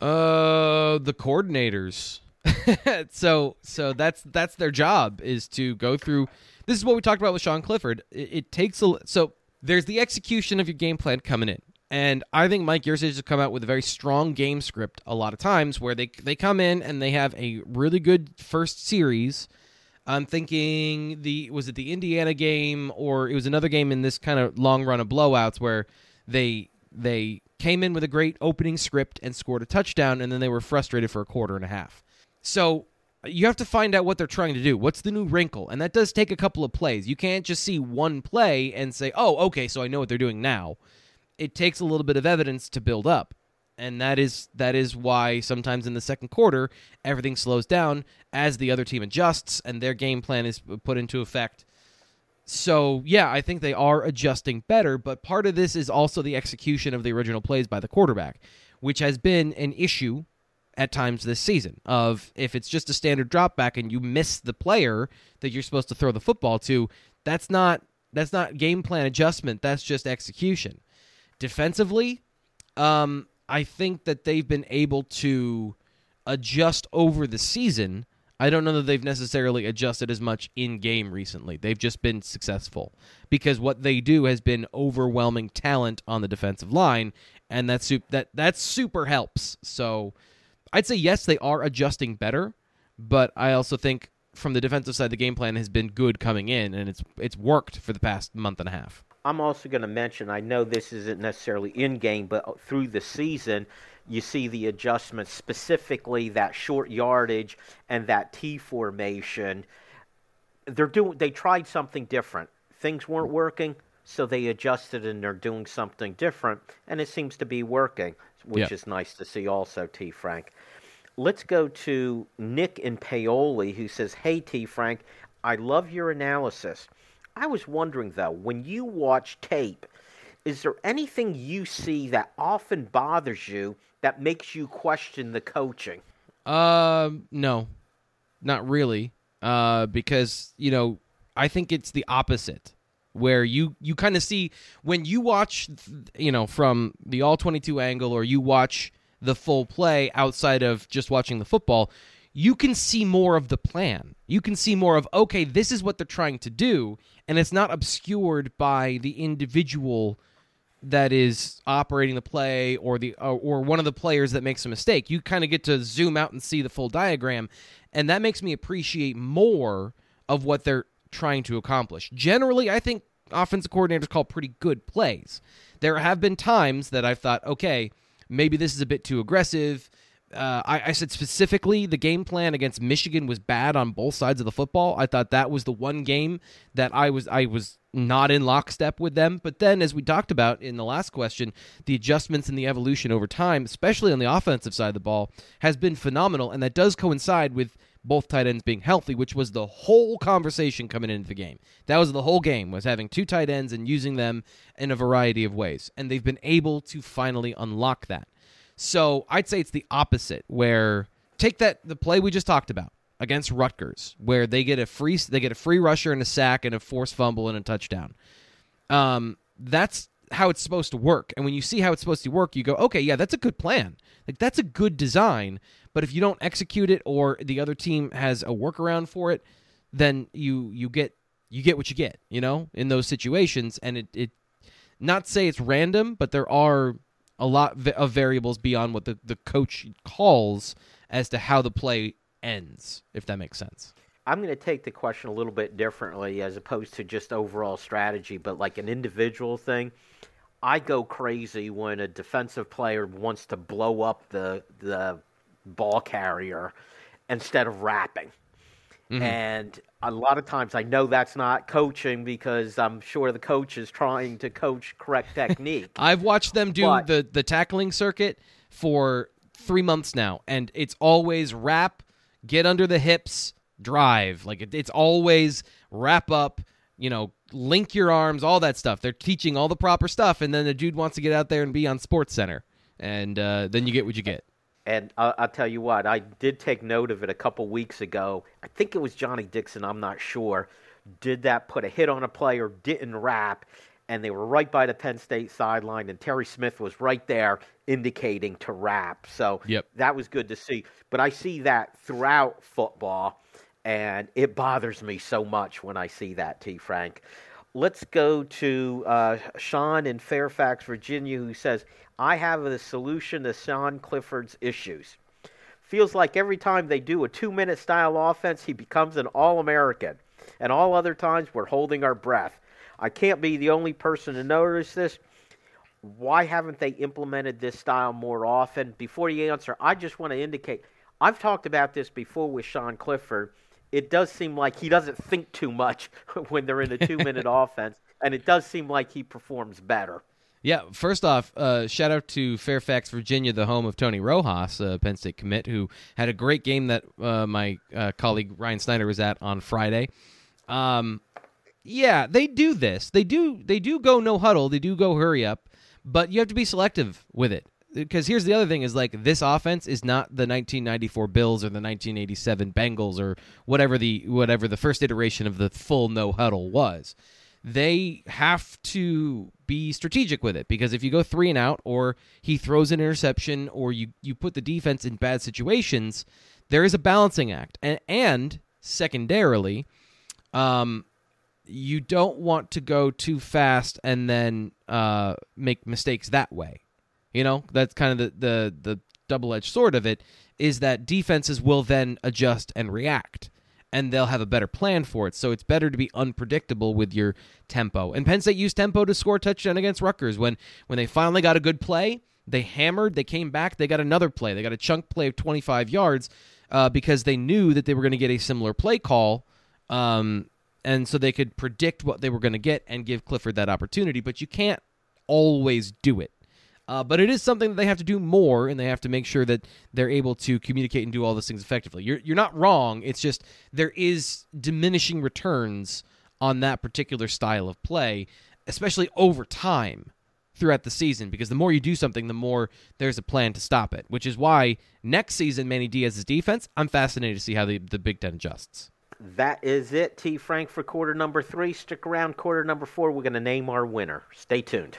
Uh, the coordinators. so so that's that's their job is to go through. This is what we talked about with Sean Clifford. It, it takes a so there's the execution of your game plan coming in. And I think Mike Yurcich has come out with a very strong game script a lot of times where they they come in and they have a really good first series. I'm thinking the was it the Indiana game or it was another game in this kind of long run of blowouts where they they came in with a great opening script and scored a touchdown and then they were frustrated for a quarter and a half. So you have to find out what they're trying to do. What's the new wrinkle? And that does take a couple of plays. You can't just see one play and say, "Oh, okay, so I know what they're doing now." it takes a little bit of evidence to build up and that is that is why sometimes in the second quarter everything slows down as the other team adjusts and their game plan is put into effect. So yeah i think they are adjusting better but part of this is also the execution of the original plays by the quarterback which has been an issue at times this season of if it's just a standard drop back and you miss the player that you're supposed to throw the football to that's not that's not game plan adjustment that's just execution. Defensively, um, I think that they've been able to adjust over the season. I don't know that they've necessarily adjusted as much in game recently. They've just been successful because what they do has been overwhelming talent on the defensive line, and that that that super helps. So I'd say yes, they are adjusting better, but I also think from the defensive side, the game plan has been good coming in, and it's it's worked for the past month and a half. I'm also going to mention, I know this isn't necessarily in game, but uh, through the season, you see the adjustments, specifically that short yardage and that T formation. They're doing. They tried something different. Things weren't working, so they adjusted and they're doing something different, and it seems to be working, which is nice to see. Also, T. Frank. Let's go to Nick in Paoli, who says, "Hey T. Frank, I love your analysis." I was wondering though, when you watch tape, is there anything you see that often bothers you that makes you question the coaching? Uh, no, not really. Uh, because you know, I think it's the opposite, where you you kind of see when you watch, you know, from the all twenty two angle, or you watch the full play outside of just watching the football you can see more of the plan. You can see more of, okay, this is what they're trying to do, and it's not obscured by the individual that is operating the play or the uh, or one of the players that makes a mistake. You kind of get to zoom out and see the full diagram, and that makes me appreciate more of what they're trying to accomplish. Generally, I think offensive coordinators call pretty good plays. There have been times that I've thought, okay, maybe this is a bit too aggressive uh, I, I, said specifically the game plan against Michigan was bad on both sides of the football. I thought that was the one game that I was I was not in lockstep with them. But then, as we talked about in the last question, the adjustments and the evolution over time, especially on the offensive side of the ball, has been phenomenal, and that does coincide with both tight ends being healthy, which was the whole conversation coming into the game. That was the whole game was having two tight ends and using them in a variety of ways, and they've been able to finally unlock that. So I'd say it's the opposite, where take that the play we just talked about against Rutgers, where they get a free they get a free rusher and a sack and a forced fumble and a touchdown. Um, that's how it's supposed to work. And when you see how it's supposed to work, you go, okay, yeah, that's a good plan. Like that's a good design. But if you don't execute it or the other team has a workaround for it, then you you get you get what you get, you know, in those situations. And it, it not say it's random, but there are a lot of variables beyond what the, the coach calls as to how the play ends, if that makes sense. I'm going to take the question a little bit differently as opposed to just overall strategy, but like an individual thing. I go crazy when a defensive player wants to blow up the the ball carrier instead of wrapping. Mm-hmm. And a lot of times I know that's not coaching because I'm sure the coach is trying to coach correct technique. I've watched them do but, the, the tackling circuit for three months now, and it's always wrap, get under the hips, drive. Like it, it's always wrap up, you know, link your arms, all that stuff. They're teaching all the proper stuff, and then the dude wants to get out there and be on Sports Center, and uh, then you get what you get. And I'll, I'll, tell you what, I did take note of it a couple weeks ago. I think it was Johnny Dixon, I'm not sure. Did that put a hit on a player, didn't wrap, and they were right by the Penn State sideline, and Terry Smith was right there indicating to wrap. So yep. that was good to see. But I see that throughout football, and it bothers me so much when I see that, T. Frank. Let's go to uh, Sean in Fairfax, Virginia, who says, I have a solution to Sean Clifford's issues. Feels like every time they do a two minute style offense, he becomes an All American. And all other times, we're holding our breath. I can't be the only person to notice this. Why haven't they implemented this style more often? Before you answer, I just want to indicate I've talked about this before with Sean Clifford. It does seem like he doesn't think too much when they're in a two minute offense, and it does seem like he performs better. Yeah, first off, uh, shout out to Fairfax, Virginia, the home of Tony Rojas, uh, Penn State commit, who had a great game that uh, my uh, colleague Ryan Snyder was at on Friday. Um, yeah, they do this. They do. They do go no huddle. They do go hurry up, but you have to be selective with it. Because here's the other thing: is like this offense is not the 1994 Bills or the 1987 Bengals or whatever the whatever the first iteration of the full no huddle was they have to be strategic with it because if you go three and out or he throws an interception or you, you put the defense in bad situations, there is a balancing act. And, and secondarily, um, you don't want to go too fast and then uh, make mistakes that way. You know, that's kind of the, the, the double edged sword of it is that defenses will then adjust and react and they'll have a better plan for it. So it's better to be unpredictable with your tempo. And Penn State used tempo to score a touchdown against Rutgers when when they finally got a good play. They hammered. They came back. They got another play. They got a chunk play of 25 yards uh, because they knew that they were going to get a similar play call. Um, and so they could predict what they were going to get and give Clifford that opportunity. But you can't always do it. Uh, but it is something that they have to do more, and they have to make sure that they're able to communicate and do all those things effectively. You're you're not wrong. It's just there is diminishing returns on that particular style of play, especially over time throughout the season. Because the more you do something, the more there's a plan to stop it. Which is why next season, Manny Diaz's defense, I'm fascinated to see how the the Big Ten adjusts. That is it, T. Frank, for quarter number three. Stick around, quarter number four. We're going to name our winner. Stay tuned.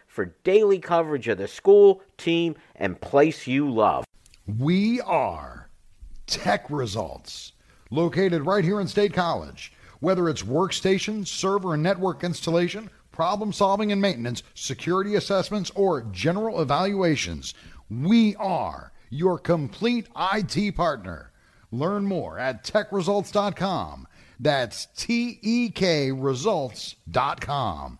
for daily coverage of the school, team, and place you love. We are Tek Results, located right here in State College. Whether it's workstation, server, and network installation, problem solving and maintenance, security assessments, or general evaluations, we are your complete IT partner. Learn more at tekresults.com That's T E K results.com.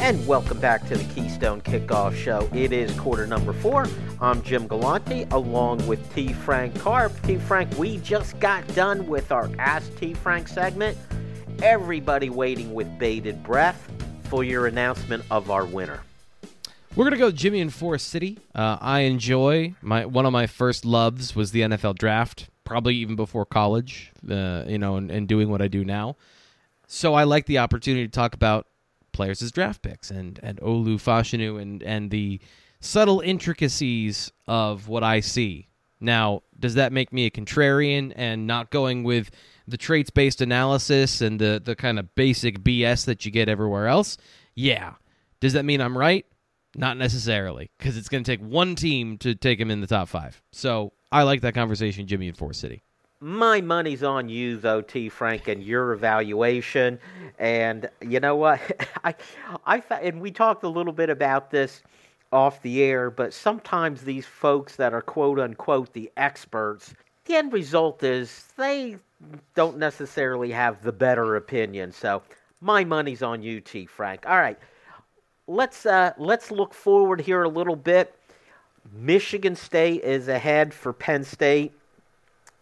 And welcome back to the Keystone Kickoff Show. It is quarter number four. I'm Jim Galante along with T. Frank Carr. T. Frank, we just got done with our Ask T. Frank segment everybody waiting with bated breath for your announcement of our winner. We're gonna go Jimmy in Forest City. Uh, I enjoy my one of my first loves was the NFL draft, probably even before college. Uh, you know, and, and, doing what I do now. So I like the opportunity to talk about players as draft picks and and Olu Fashanu and and the subtle intricacies of what I see. Now, does that make me a contrarian and not going with the traits based analysis and the the kind of basic BS that you get everywhere else, yeah. Does that mean I'm right? Not necessarily, because it's going to take one team to take him in the top five. So I like that conversation, Jimmy in Forest City. My money's on you, though, T. Frank, and your evaluation. And you know what? I, I, and we talked a little bit about this off the air, but sometimes these folks that are quote unquote the experts, the end result is they don't necessarily have the better opinion. So my money's on you, T. Frank. All right, let's uh, let's look forward here a little bit. Michigan State is ahead for Penn State,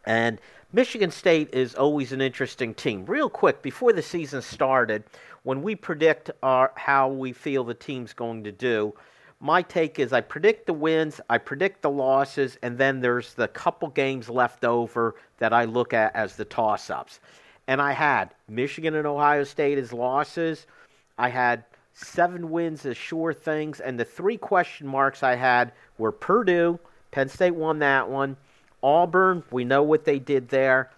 and Michigan State is always an interesting team. Real quick, before the season started, when we predict our, how we feel the team's going to do, my take is I predict the wins, I predict the losses, and then there's the couple games left over that I look at as the toss ups. And I had Michigan and Ohio State as losses. I had seven wins as sure things. And the three question marks I had were Purdue, Penn State won that one, Auburn, we know what they did there,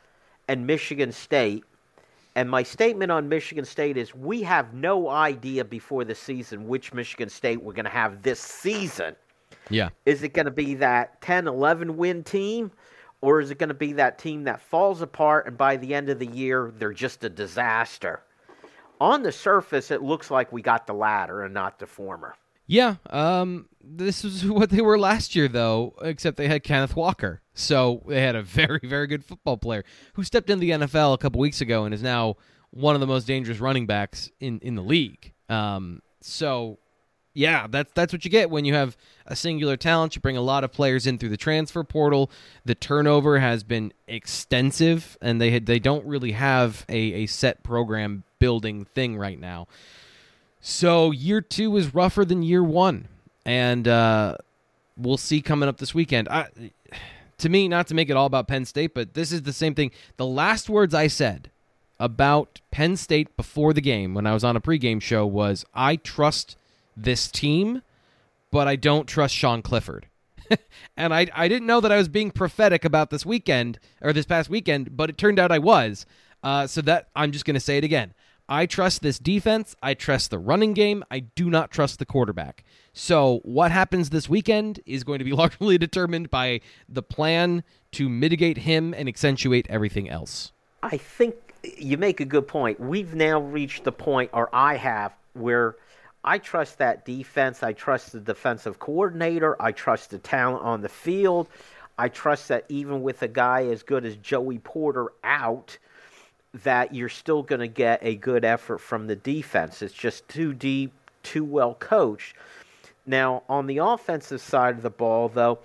and Michigan State. And my statement on Michigan State is we have no idea before the season which Michigan State we're going to have this season. Yeah. Is it going to be that 10 11 win team? Or is it going to be that team that falls apart and by the end of the year, they're just a disaster? On the surface, it looks like we got the latter and not the former. Yeah, um, this is what they were last year, though, except they had Kenneth Walker. So they had a very, very good football player who stepped in the NFL a couple weeks ago and is now one of the most dangerous running backs in, in the league. Um, so, yeah, that's that's what you get when you have a singular talent. You bring a lot of players in through the transfer portal. The turnover has been extensive, and they had, they don't really have a, a set program building thing right now. So year two is rougher than year one, and uh, we'll see coming up this weekend. I, to me, not to make it all about Penn State, but this is the same thing. The last words I said about Penn State before the game when I was on a pregame show was, "I trust this team, but I don't trust Sean Clifford." and I I didn't know that I was being prophetic about this weekend or this past weekend, but it turned out I was. Uh, so that I'm just going to say it again. I trust this defense. I trust the running game. I do not trust the quarterback. So, what happens this weekend is going to be largely determined by the plan to mitigate him and accentuate everything else. I think you make a good point. We've now reached the point, or I have, where I trust that defense. I trust the defensive coordinator. I trust the talent on the field. I trust that even with a guy as good as Joey Porter out, that you're still going to get a good effort from the defense. It's just too deep, too well coached. Now, on the offensive side of the ball, though,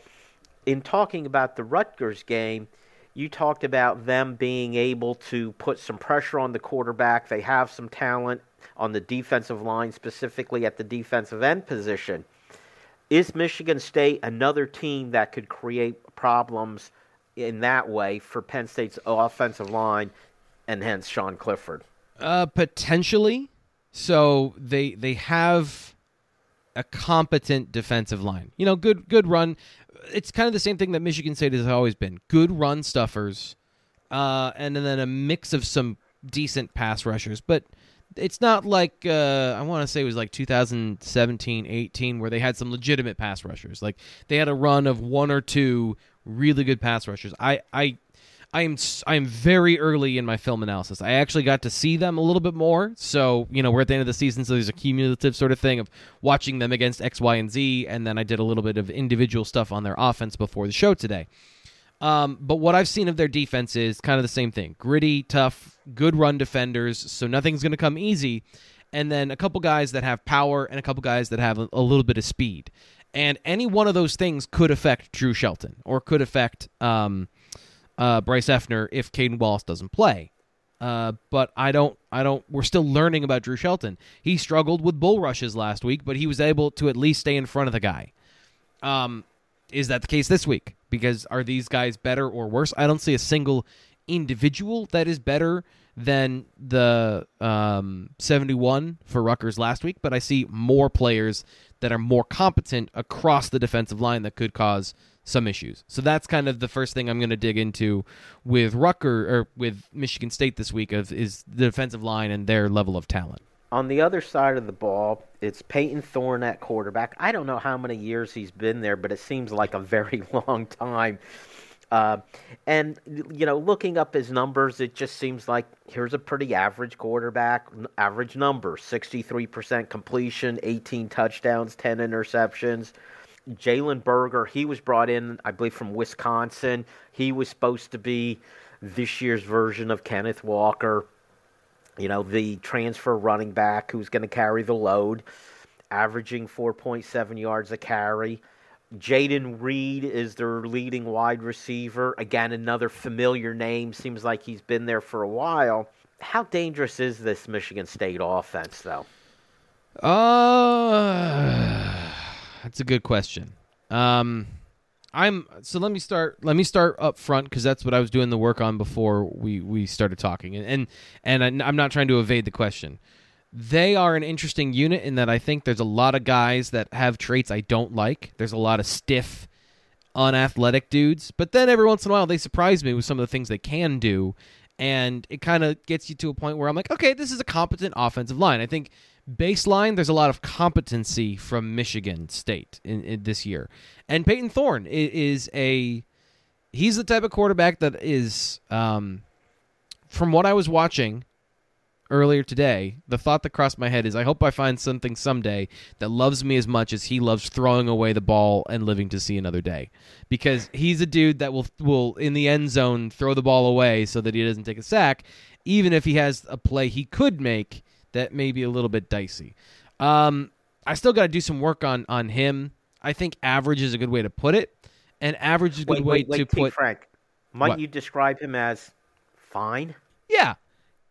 in talking about the Rutgers game, you talked about them being able to put some pressure on the quarterback. They have some talent on the defensive line, specifically at the defensive end position. Is Michigan State another team that could create problems in that way for Penn State's offensive line and hence Sean Clifford? Uh, potentially. So they they have a competent defensive line. You know, good good run. It's kind of the same thing that Michigan State has always been: good run stuffers, uh, and then a mix of some decent pass rushers, but it's not like uh, I want to say it was like 2017, 18, where they had some legitimate pass rushers. Like they had a run of one or two really good pass rushers. I I I am I am very early in my film analysis. I actually got to see them a little bit more. So you know we're at the end of the season, so there's a cumulative sort of thing of watching them against X, Y, and Z, and then I did a little bit of individual stuff on their offense before the show today. Um, but what I've seen of their defense is kind of the same thing: gritty, tough, good run defenders. So nothing's going to come easy. And then a couple guys that have power and a couple guys that have a, a little bit of speed. And any one of those things could affect Drew Shelton or could affect um, uh, Bryce Effner if Caedan Wallace doesn't play. Uh, but I don't, I don't. We're still learning about Drew Shelton. He struggled with bull rushes last week, but he was able to at least stay in front of the guy. Um, is that the case this week? Because are these guys better or worse? I don't see a single individual that is better than the um, 71 for Rutgers last week, but I see more players that are more competent across the defensive line that could cause some issues. So that's kind of the first thing I'm going to dig into with Rucker or with Michigan State this week of is the defensive line and their level of talent. On the other side of the ball, it's Payton Thorne at quarterback. I don't know how many years he's been there, but it seems like a very long time. Uh, and you know, looking up his numbers, it just seems like here's a pretty average quarterback, average number: sixty-three percent completion, eighteen touchdowns, ten interceptions. Jalen Berger, he was brought in, I believe, from Wisconsin. He was supposed to be this year's version of Kenneth Walker. You know, the transfer running back who's going to carry the load, averaging 4.7 yards a carry. Jayden Reed is their leading wide receiver. Again, another familiar name. Seems like he's been there for a while. How dangerous is this Michigan State offense, though? Uh, that's a good question. Um, I'm so let me start. Let me start up front because that's what I was doing the work on before we we started talking, and and, and I'm not trying to evade the question they are an interesting unit in that I think there's a lot of guys that have traits I don't like. There's a lot of stiff, unathletic dudes, but then every once in a while they surprise me with some of the things they can do, and it kind of gets you to a point where I'm like, okay, this is a competent offensive line. I think baseline there's a lot of competency from Michigan State in, in this year, and Payton Thorne is a he's the type of quarterback that is, um, from what I was watching earlier today, the thought that crossed my head is I hope I find something someday that loves me as much as he loves throwing away the ball and living to see another day. Because he's a dude that will will in the end zone throw the ball away so that he doesn't take a sack, even if he has a play he could make that may be a little bit dicey. Um, I still got to do some work on on him. I think average is a good way to put it, and average is a good wait, way wait, wait, to T. put. Frank, might What? you describe him as fine? Yeah,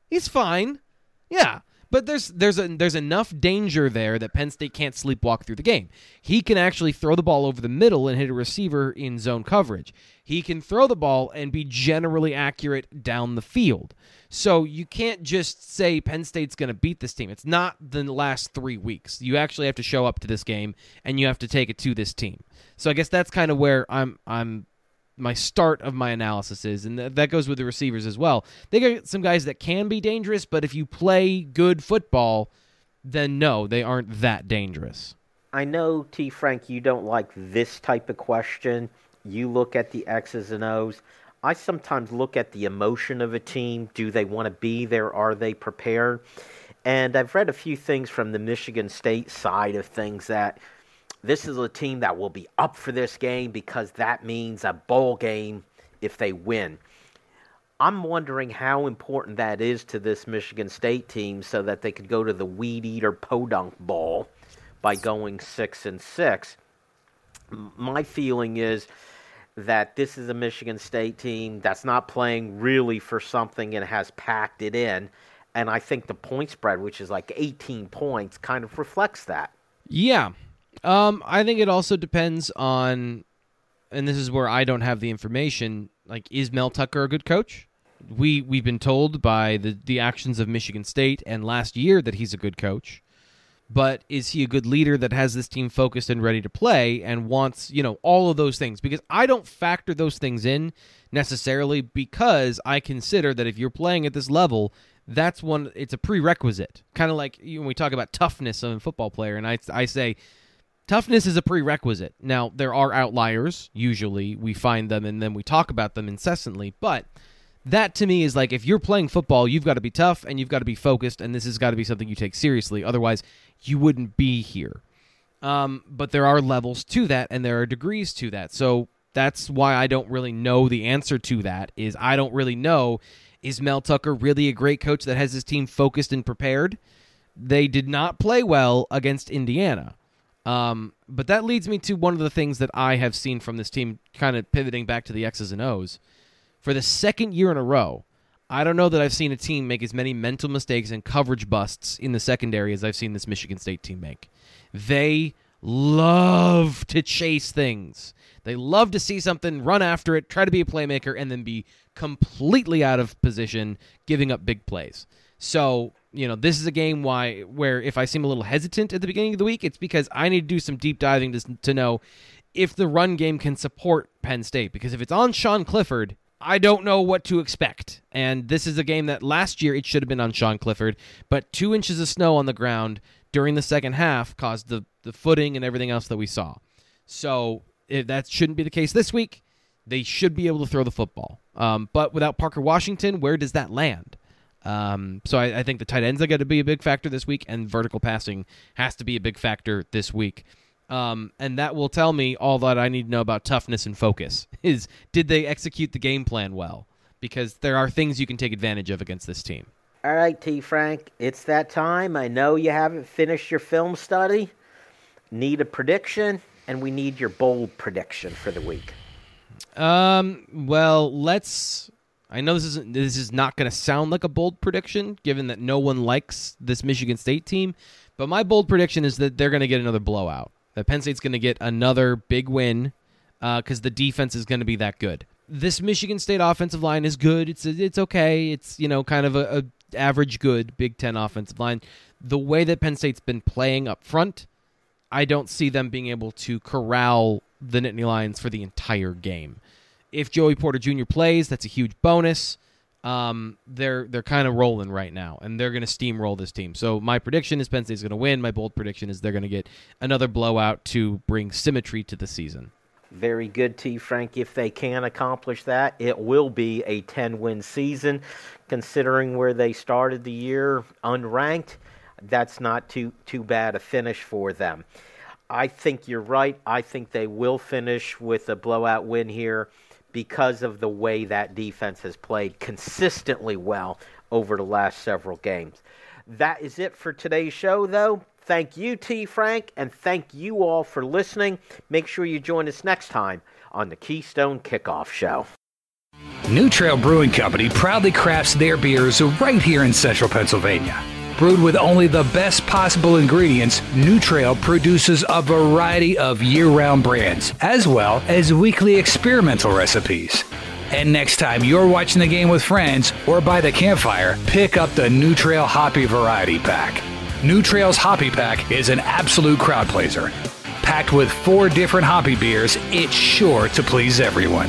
he's fine. Yeah, but there's there's a, there's enough danger there that Penn State can't sleepwalk through the game. He can actually throw the ball over the middle and hit a receiver in zone coverage. He can throw the ball and be generally accurate down the field. So you can't just say Penn State's going to beat this team. It's not the last 3 weeks. You actually have to show up to this game and you have to take it to this team. So I guess that's kind of where I'm I'm my start of my analysis is, and th- that goes with the receivers as well. They got some guys that can be dangerous, but if you play good football, then no, they aren't that dangerous. I know, T. Frank, you don't like this type of question. You look at the X's and O's. I sometimes look at the emotion of a team. Do they want to be there? Are they prepared? And I've read a few things from the Michigan State side of things that this is a team that will be up for this game because that means a bowl game if they win. I'm wondering how important that is to this Michigan State team so that they could go to the Weed Eater Podunk Bowl by going 6 and 6. My feeling is that this is a Michigan State team that's not playing really for something and has packed it in. And I think the point spread, which is like 18 points, kind of reflects that. Yeah. Um, I think it also depends on, and this is where I don't have the information. Like, is Mel Tucker a good coach? We we've been told by the the actions of Michigan State and last year that he's a good coach. But is he a good leader that has this team focused and ready to play and wants, you know, all of those things? Because I don't factor those things in necessarily because I consider that if you're playing at this level, that's one. It's a prerequisite, kind of like when we talk about toughness of a football player, and I I say toughness is a prerequisite. Now there are outliers. Usually we find them and then we talk about them incessantly, but that to me is like if you're playing football, you've got to be tough and you've got to be focused, and this has got to be something you take seriously. Otherwise, you wouldn't be here. Um, but there are levels to that, and there are degrees to that. So that's why I don't really know the answer to that. Is I don't really know is Mel Tucker really a great coach that has his team focused and prepared? They did not play well against Indiana. Um, but that leads me to one of the things that I have seen from this team, kind of pivoting back to the X's and O's. For the second year in a row, I don't know that I've seen a team make as many mental mistakes and coverage busts in the secondary as I've seen this Michigan State team make. They love to chase things. They love to see something, run after it, try to be a playmaker, and then be completely out of position, giving up big plays. So, you know, this is a game why where if I seem a little hesitant at the beginning of the week, it's because I need to do some deep diving to, to know if the run game can support Penn State. Because if it's on Sean Clifford, I don't know what to expect. And this is a game that last year it should have been on Sean Clifford, but two inches of snow on the ground during the second half caused the, the footing and everything else that we saw. So if that shouldn't be the case this week. They should be able to throw the football. Um, but without Parker Washington, where does that land? Um, so I, I, think the tight ends are going to be a big factor this week, and vertical passing has to be a big factor this week. Um, and that will tell me all that I need to know about toughness and focus. Is did they execute the game plan well? Because there are things you can take advantage of against this team. All right, T. Frank, it's that time. I know you haven't finished your film study. Need a prediction, and we need your bold prediction for the week. Um. Well, let's. I know this isn't. This is not going to sound like a bold prediction, given that no one likes this Michigan State team. But my bold prediction is that they're going to get another blowout. That Penn State's going to get another big win because uh, the defense is going to be that good. This Michigan State offensive line is good. It's it's okay. It's you know kind of a, a average good Big Ten offensive line. The way that Penn State's been playing up front, I don't see them being able to corral the Nittany Lions for the entire game. If Joey Porter Jr. plays, that's a huge bonus. Um, they're they're kind of rolling right now, and they're going to steamroll this team. So my prediction is Penn State's going to win. My bold prediction is they're going to get another blowout to bring symmetry to the season. Very good, T. Frank. If they can accomplish that, it will be a 10 win season. Considering where they started the year unranked, that's not too, too bad a finish for them. I think you're right. I think they will finish with a blowout win here because of the way that defense has played consistently well over the last several games. That is it for today's show, though. Thank you, T. Frank, and thank you all for listening. Make sure you join us next time on the Keystone Kickoff Show. New Trail Brewing Company proudly crafts their beers right here in central Pennsylvania. Brewed with only the best possible ingredients, New Trail produces a variety of year round brands, as well as weekly experimental recipes. And next time you're watching the game with friends or by the campfire, pick up the New Trail Hoppy Variety Pack. New Trail's Hoppy Pack is an absolute crowd pleaser. Packed with four different hoppy beers, it's sure to please everyone.